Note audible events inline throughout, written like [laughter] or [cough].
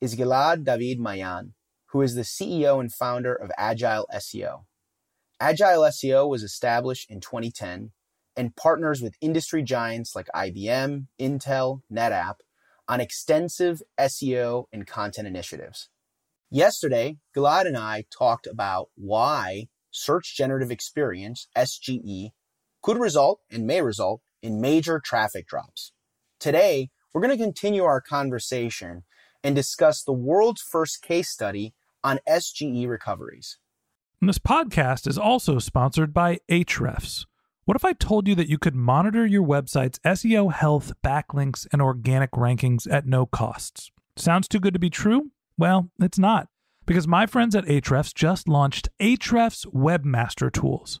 is Gilad David Maayan, who is the CEO and founder of Agile SEO. Agile SEO was established in 2010 and partners with industry giants like IBM, Intel, NetApp on extensive SEO and content initiatives. Yesterday, Gilad and I talked about why Search Generative Experience, SGE, could result and may result in major traffic drops. Today, we're going to continue our conversation and discuss the world's first case study on SGE recoveries. And this podcast is also sponsored by Ahrefs. What if I told you that you could monitor your website's SEO health, backlinks, and organic rankings at no costs? Sounds too good to be true? Well, it's not, because my friends at Ahrefs just launched Ahrefs Webmaster Tools.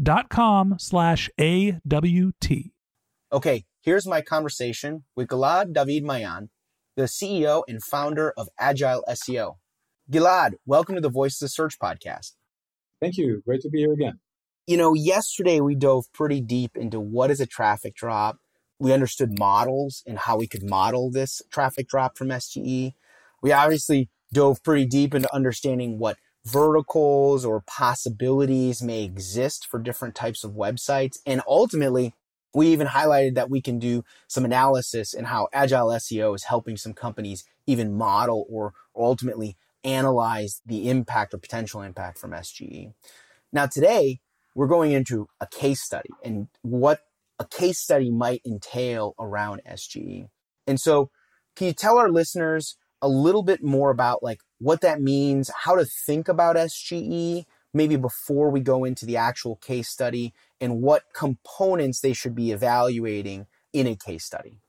dot com slash A-W-T. Okay, here's my conversation with Gilad David Maayan, the CEO and founder of Agile SEO. Gilad, welcome to the Voices of Search podcast. Thank you. Great to be here again. You know, yesterday we dove pretty deep into what is a traffic drop. We understood models and how we could model this traffic drop from SGE. We obviously dove pretty deep into understanding what verticals or possibilities may exist for different types of websites. And ultimately, we even highlighted that we can do some analysis in how Agile SEO is helping some companies even model or, or ultimately analyze the impact or potential impact from SGE. Now, today, we're going into a case study and what a case study might entail around SGE. And so, can you tell our listeners a little bit more about like what that means, how to think about SGE, maybe before we go into the actual case study, and what components they should be evaluating in a case study?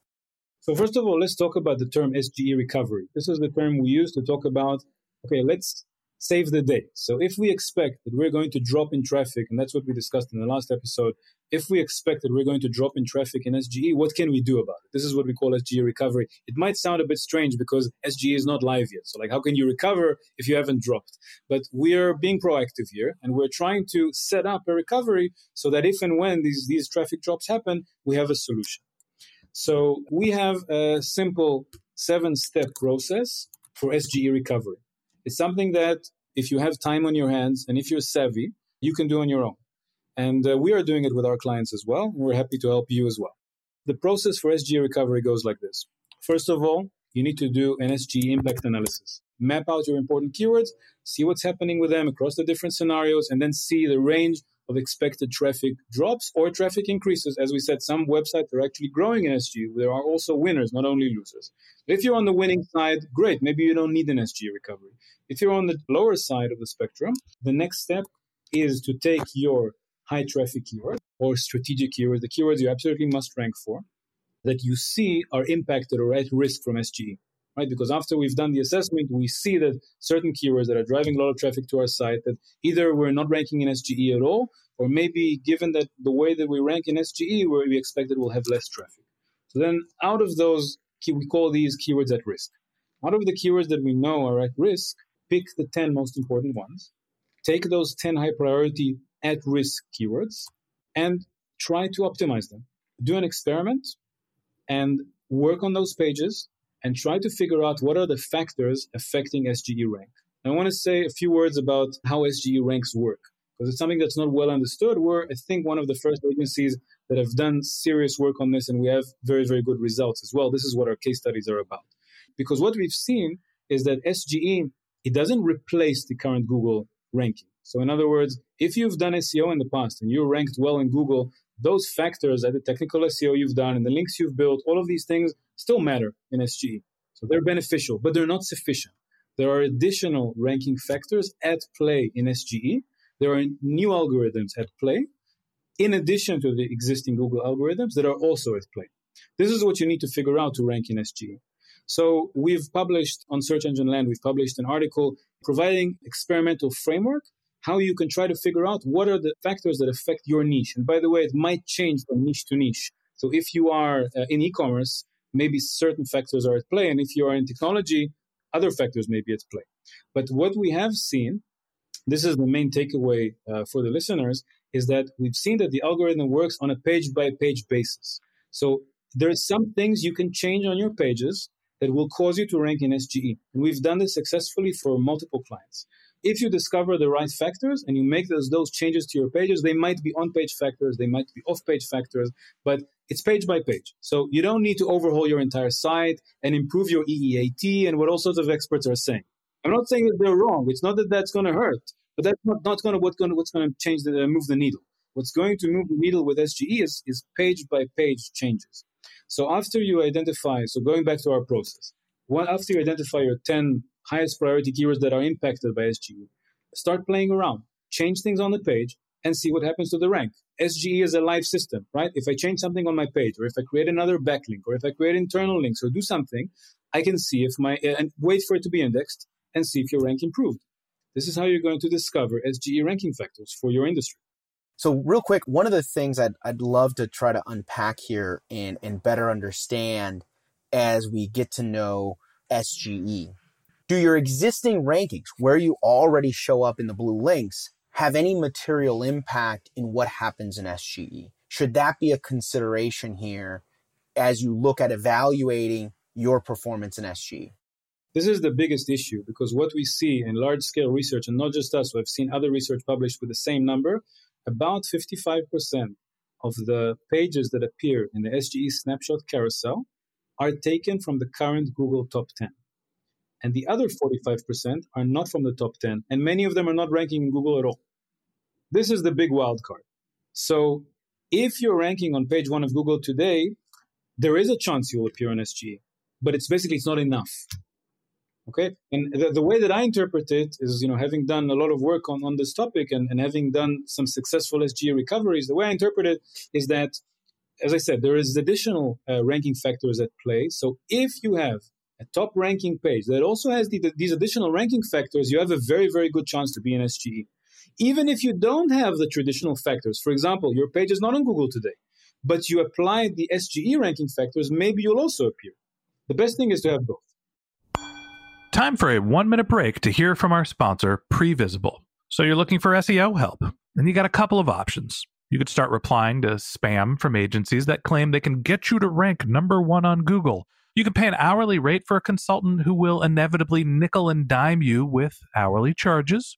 So, first of all, let's talk about the term SGE recovery. This is the term we use to talk about, okay, let's save the day. So, if we expect that we're going to drop in traffic, and that's what we discussed in the last episode, if we expect that we're going to drop in traffic in SGE, what can we do about it? This is what we call SGE recovery. It might sound a bit strange because SGE is not live yet. So, like, how can you recover if you haven't dropped? But we're being proactive here and we're trying to set up a recovery so that if and when these, these traffic drops happen, we have a solution. So, we have a simple seven step process for SGE recovery. It's something that if you have time on your hands and if you're savvy, you can do on your own. And uh, we are doing it with our clients as well. We're happy to help you as well. the process for SGE recovery goes like this. First of all, you need to do an SGE impact analysis. Map out your important keywords, see what's happening with them across the different scenarios, and then see the range of expected traffic drops or traffic increases. As we said, some websites are actually growing in SGE. There are also winners, not only losers. If you're on the winning side, great. Maybe you don't need an SGE recovery. If you're on the lower side of the spectrum, the next step is to take your high traffic keyword or strategic keyword, the keywords you absolutely must rank for, that you see are impacted or at risk from SGE. Right? Because after we've done the assessment, we see that certain keywords that are driving a lot of traffic to our site that either we're not ranking in SGE at all, or maybe given that the way that we rank in SGE, where we expect that we'll have less traffic. So then out of those, we call these keywords at risk. Out of the keywords that we know are at risk, pick the 10 most important ones, take those 10 high priority at risk keywords, and try to optimize them. Do an experiment and work on those pages and try to figure out what are the factors affecting SGE rank. I want to say a few words about how SGE ranks work because it's something that's not well understood. We're, I think, one of the first agencies that have done serious work on this, and we have very, very good results as well. This is what our case studies are about. Because what we've seen is that SGE, it doesn't replace the current Google ranking. So, in other words, if you've done SEO in the past and you ranked well in Google, those factors at the technical SEO you've done and the links you've built, all of these things still matter in SGE. So they're beneficial, but they're not sufficient. There are additional ranking factors at play in SGE. There are new algorithms at play, in addition to the existing Google algorithms that are also at play. This is what you need to figure out to rank in SGE. So we've published on Search Engine Land, we've published an article providing experimental framework how you can try to figure out what are the factors that affect your niche. And by the way, it might change from niche to niche. So if you are uh, in e-commerce, maybe certain factors are at play, and if you are in technology, other factors may be at play. But what we have seen, this is the main takeaway uh, for the listeners, is that we've seen that the algorithm works on a page by page basis. So there are some things you can change on your pages that will cause you to rank in SGE. And we've done this successfully for multiple clients. If you discover the right factors and you make those, those changes to your pages, they might be on page factors, they might be off page factors, but it's page by page. So you don't need to overhaul your entire site and improve your EEAT and what all sorts of experts are saying. I'm not saying that they're wrong. It's not that that's going to hurt, but that's not, not going to what's going to what's going to change the uh, move the needle. What's going to move the needle with SGE is, is page by page changes. So after you identify, so going back to our process, one, after you identify your 10 highest priority keywords that are impacted by SGE. Start playing around, change things on the page, and see what happens to the rank. SGE is a live system, right? If I change something on my page, or if I create another backlink, or if I create internal links, or do something, I can see if my and wait for it to be indexed and see if your rank improved. This is how you're going to discover SGE ranking factors for your industry. So, real quick, one of the things I'd, I'd love to try to unpack here and, and better understand as we get to know SGE do your existing rankings, where you already show up in the blue links, have any material impact in what happens in SGE? Should that be a consideration here as you look at evaluating your performance in SGE? This is the biggest issue because what we see in large scale research, and not just us, we've seen other research published with the same number, about 55% of the pages that appear in the SGE snapshot carousel are taken from the current Google top 10 and the other 45% are not from the top 10, and many of them are not ranking in Google at all. This is the big wild card. So if you're ranking on page one of Google today, there is a chance you'll appear on SGE, but it's basically it's not enough. Okay, and the, the way that I interpret it is, you know, having done a lot of work on, on this topic and, and having done some successful SGE recoveries, the way I interpret it is that, as I said, there is additional uh, ranking factors at play. So if you have a top ranking page that also has the, the, these additional ranking factors, you have a very, very good chance to be in SGE. Even if you don't have the traditional factors, for example, your page is not on Google today, but you apply the SGE ranking factors, maybe you'll also appear. The best thing is to have both. Time for a one minute break to hear from our sponsor, Previsible. So you're looking for SEO help, and you got a couple of options. You could start replying to spam from agencies that claim they can get you to rank number one on Google you can pay an hourly rate for a consultant who will inevitably nickel and dime you with hourly charges.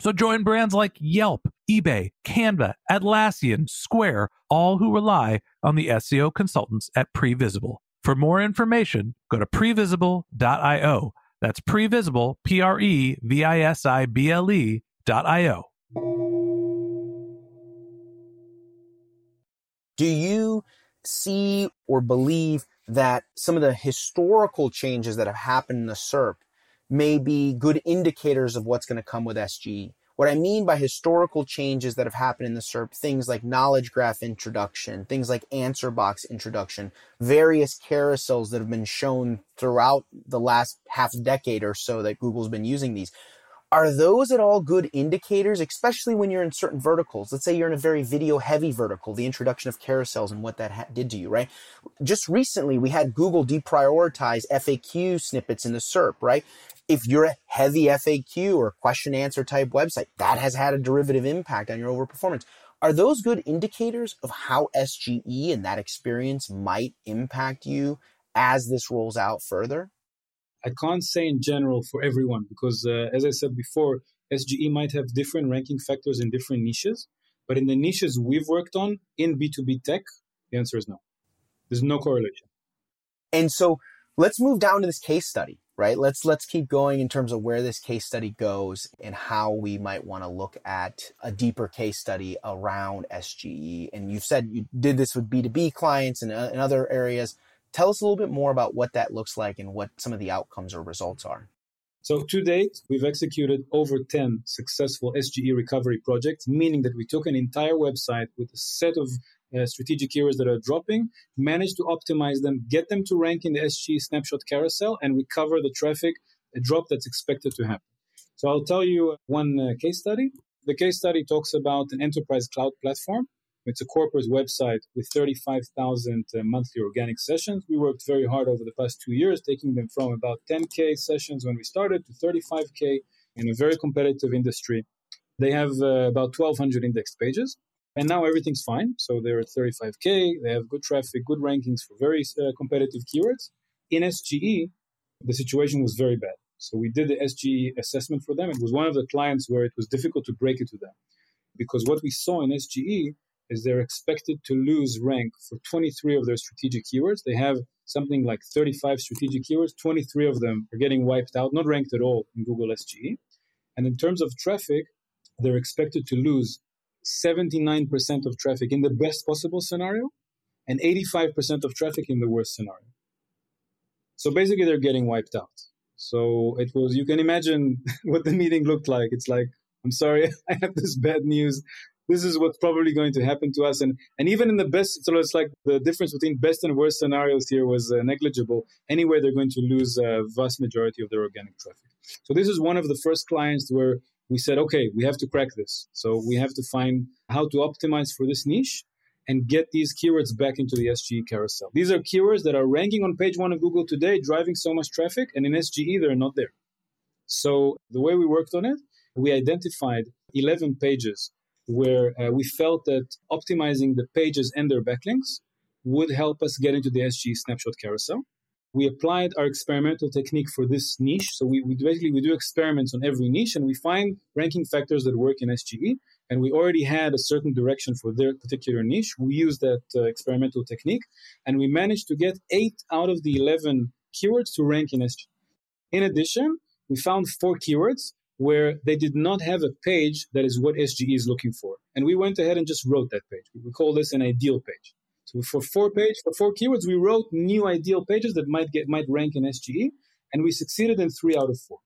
So join brands like Yelp, eBay, Canva, Atlassian, Square, all who rely on the SEO consultants at Previsible. For more information, go to previsible.io. That's Previsible, P R E V I S I B L E dot I O. Do you see or believe that some of the historical changes that have happened in the SERP may be good indicators of what's going to come with SGE? What I mean by historical changes that have happened in the SERP, things like knowledge graph introduction, things like answer box introduction, various carousels that have been shown throughout the last half decade or so that Google's been using these. Are those at all good indicators, especially when you're in certain verticals? Let's say you're in a very video heavy vertical, the introduction of carousels and what that ha- did to you, right? Just recently, we had Google deprioritize FAQ snippets in the SERP, right? If you're a heavy FAQ or question answer type website, that has had a derivative impact on your overall performance. Are those good indicators of how SGE and that experience might impact you as this rolls out further? I can't say in general for everyone because, uh, as I said before, SGE might have different ranking factors in different niches. But in the niches we've worked on in B2B tech, the answer is no. There's no correlation. And so let's move down to this case study right? Let's let's keep going in terms of where this case study goes and how we might want to look at a deeper case study around SGE. And you've said you did this with B2B clients and, uh, and other areas. Tell us a little bit more about what that looks like and what some of the outcomes or results are. So to date, we've executed over 10 successful SGE recovery projects, meaning that we took an entire website with a set of uh, strategic keywords that are dropping, manage to optimize them, get them to rank in the SGE snapshot carousel, and recover the traffic a drop that's expected to happen. So I'll tell you one uh, case study. The case study talks about an enterprise cloud platform. It's a corporate website with 35,000 uh, monthly organic sessions. We worked very hard over the past two years, taking them from about 10K sessions when we started to 35K in a very competitive industry. They have uh, about 1,200 indexed pages. And now everything's fine. So they're at 35K. They have good traffic, good rankings for very uh, competitive keywords. In SGE, the situation was very bad. So we did the SGE assessment for them. It was one of the clients where it was difficult to break it to them. Because what we saw in SGE is they're expected to lose rank for 23 of their strategic keywords. They have something like 35 strategic keywords. 23 of them are getting wiped out, not ranked at all in Google SGE. And in terms of traffic, they're expected to lose 79% of traffic in the best possible scenario and 85% of traffic in the worst scenario. So basically, they're getting wiped out. So it was, you can imagine [laughs] what the meeting looked like. It's like, I'm sorry, [laughs] I have this bad news. This is what's probably going to happen to us. And, and even in the best, so it's like the difference between best and worst scenarios here was uh, negligible. Anyway, they're going to lose a vast majority of their organic traffic. So this is one of the first clients where we said, okay, we have to crack this. So we have to find how to optimize for this niche and get these keywords back into the SGE carousel. These are keywords that are ranking on page one of Google today, driving so much traffic, and in SGE, they're not there. So the way we worked on it, we identified 11 pages where uh, we felt that optimizing the pages and their backlinks would help us get into the SGE snapshot carousel we applied our experimental technique for this niche. So we, we basically we do experiments on every niche and we find ranking factors that work in SGE. And we already had a certain direction for their particular niche. We used that uh, experimental technique and we managed to get eight out of the 11 keywords to rank in SGE. In addition, we found four keywords where they did not have a page that is what SGE is looking for. And we went ahead and just wrote that page. We call this an ideal page. So for four page, for four keywords, we wrote new ideal pages that might get might rank in SGE, and we succeeded in three out of four.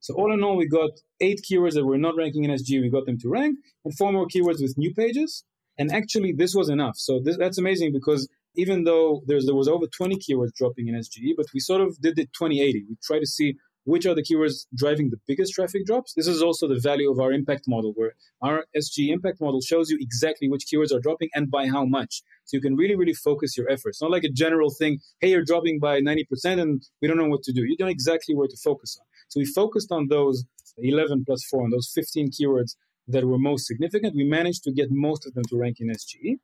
So all in all, we got eight keywords that were not ranking in SGE. We got them to rank, and four more keywords with new pages. And actually, this was enough. So this, that's amazing because even though there was over 20 keywords dropping in SGE, but we sort of did it 2080. We try to see which are the keywords driving the biggest traffic drops. This is also the value of our impact model, where our SGE impact model shows you exactly which keywords are dropping and by how much. So you can really, really focus your efforts. Not like a general thing, hey, you're dropping by 90% and we don't know what to do. You know exactly where to focus on. So we focused on those 11 plus 4, and those 15 keywords that were most significant. We managed to get most of them to rank in SGE.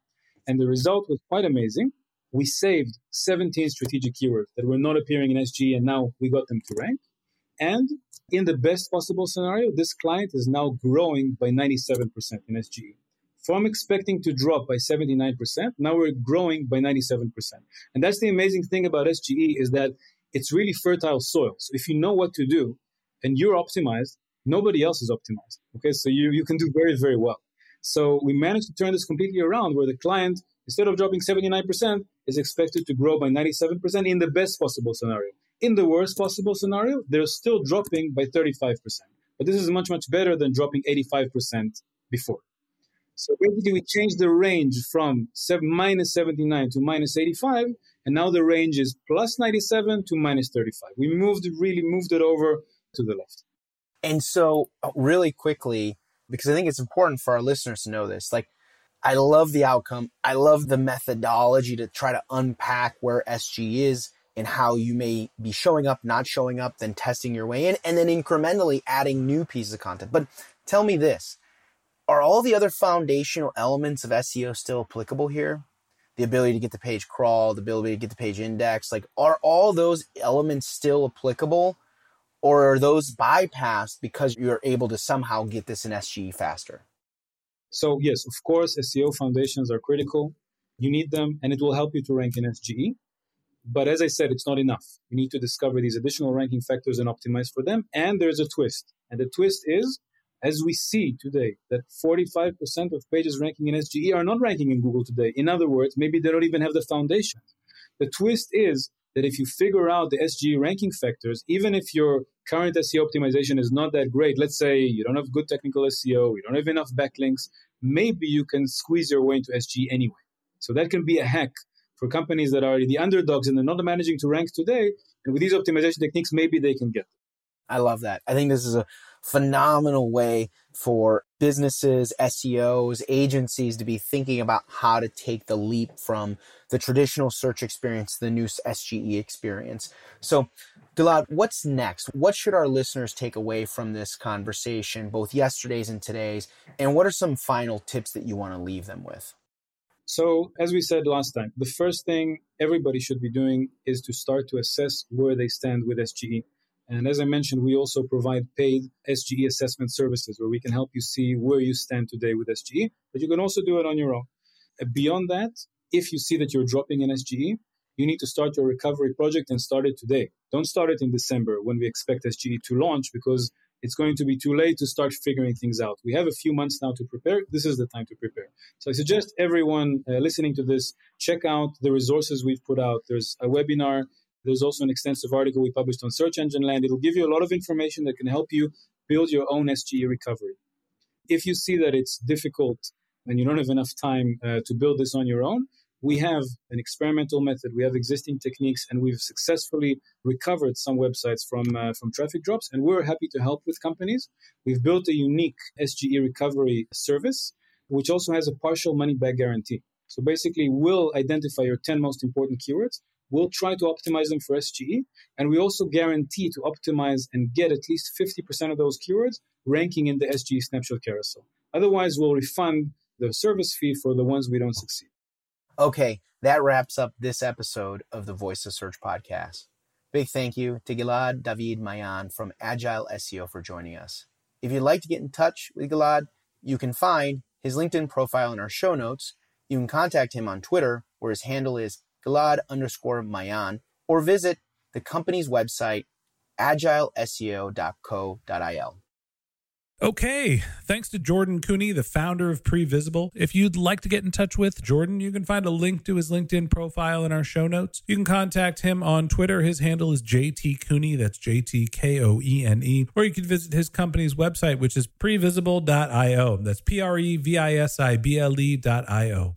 And the result was quite amazing. We saved 17 strategic keywords that were not appearing in SGE, and now we got them to rank. And in the best possible scenario, this client is now growing by 97% in SGE. From expecting to drop by 79%, now we're growing by 97%. And that's the amazing thing about SGE is that it's really fertile soil. So if you know what to do and you're optimized, nobody else is optimized. Okay, so you, you can do very, very well. So we managed to turn this completely around where the client, instead of dropping 79%, is expected to grow by 97% in the best possible scenario. In the worst possible scenario, they're still dropping by 35%. But this is much, much better than dropping 85% before. So basically, we changed the range from seven, minus 79 to minus 85, and now the range is plus 97 to minus 35. We moved really moved it over to the left. And so, uh, really quickly, because I think it's important for our listeners to know this, like, I love the outcome. I love the methodology to try to unpack where SG is and how you may be showing up, not showing up, then testing your way in, and then incrementally adding new pieces of content. But tell me this are all the other foundational elements of SEO still applicable here? The ability to get the page crawl, the ability to get the page index, like are all those elements still applicable? Or are those bypassed because you're able to somehow get this in SGE faster? So, yes, of course, SEO foundations are critical. You need them, and it will help you to rank in SGE. But as I said, it's not enough. You need to discover these additional ranking factors and optimize for them. And there's a twist. And the twist is, as we see today, that 45% of pages ranking in SGE are not ranking in Google today. In other words, maybe they don't even have the foundation. The twist is that if you figure out the SGE ranking factors, even if your current SEO optimization is not that great, let's say you don't have good technical SEO, you don't have enough backlinks, maybe you can squeeze your way into SGE anyway. So that can be a hack for companies that are the underdogs and they're not managing to rank today. And with these optimization techniques, maybe they can get. I love that. I think this is a phenomenal way for businesses, SEOs, agencies to be thinking about how to take the leap from the traditional search experience to the new SGE experience. So, Gilad, what's next? What should our listeners take away from this conversation, both yesterday's and today's? And what are some final tips that you want to leave them with? So, as we said last time, the first thing everybody should be doing is to start to assess where they stand with SGE. And as I mentioned, we also provide paid SGE assessment services where we can help you see where you stand today with SGE, but you can also do it on your own. Uh, beyond that, if you see that you're dropping in SGE, you need to start your recovery project and start it today. Don't start it in December when we expect SGE to launch because it's going to be too late to start figuring things out. We have a few months now to prepare. This is the time to prepare. So I suggest everyone uh, listening to this check out the resources we've put out. There's a webinar there's also an extensive article we published on Search Engine Land. It'll give you a lot of information that can help you build your own SGE recovery. If you see that it's difficult and you don't have enough time uh, to build this on your own, we have an experimental method. We have existing techniques, and we've successfully recovered some websites from uh, from traffic drops. And we're happy to help with companies. We've built a unique SGE recovery service, which also has a partial money back guarantee. So basically, we'll identify your 10 most important keywords We'll try to optimize them for SGE, and we also guarantee to optimize and get at least 50% of those keywords ranking in the SGE snapshot carousel. Otherwise, we'll refund the service fee for the ones we don't succeed. Okay, that wraps up this episode of the Voice of Search podcast. Big thank you to Gilad David Maayan from Agile SEO for joining us. If you'd like to get in touch with Gilad, you can find his LinkedIn profile in our show notes. You can contact him on Twitter, where his handle is Gilad underscore Maayan, or visit the company's website, agileseo.co.il. Okay, thanks to Jordan Koene, the founder of Previsible. If you'd like to get in touch with Jordan, you can find a link to his LinkedIn profile in our show notes. You can contact him on Twitter. His handle is JT Koene, that's J T K O E N E, or you can visit his company's website, which is previsible.io. That's P R E V I S I B L E.io.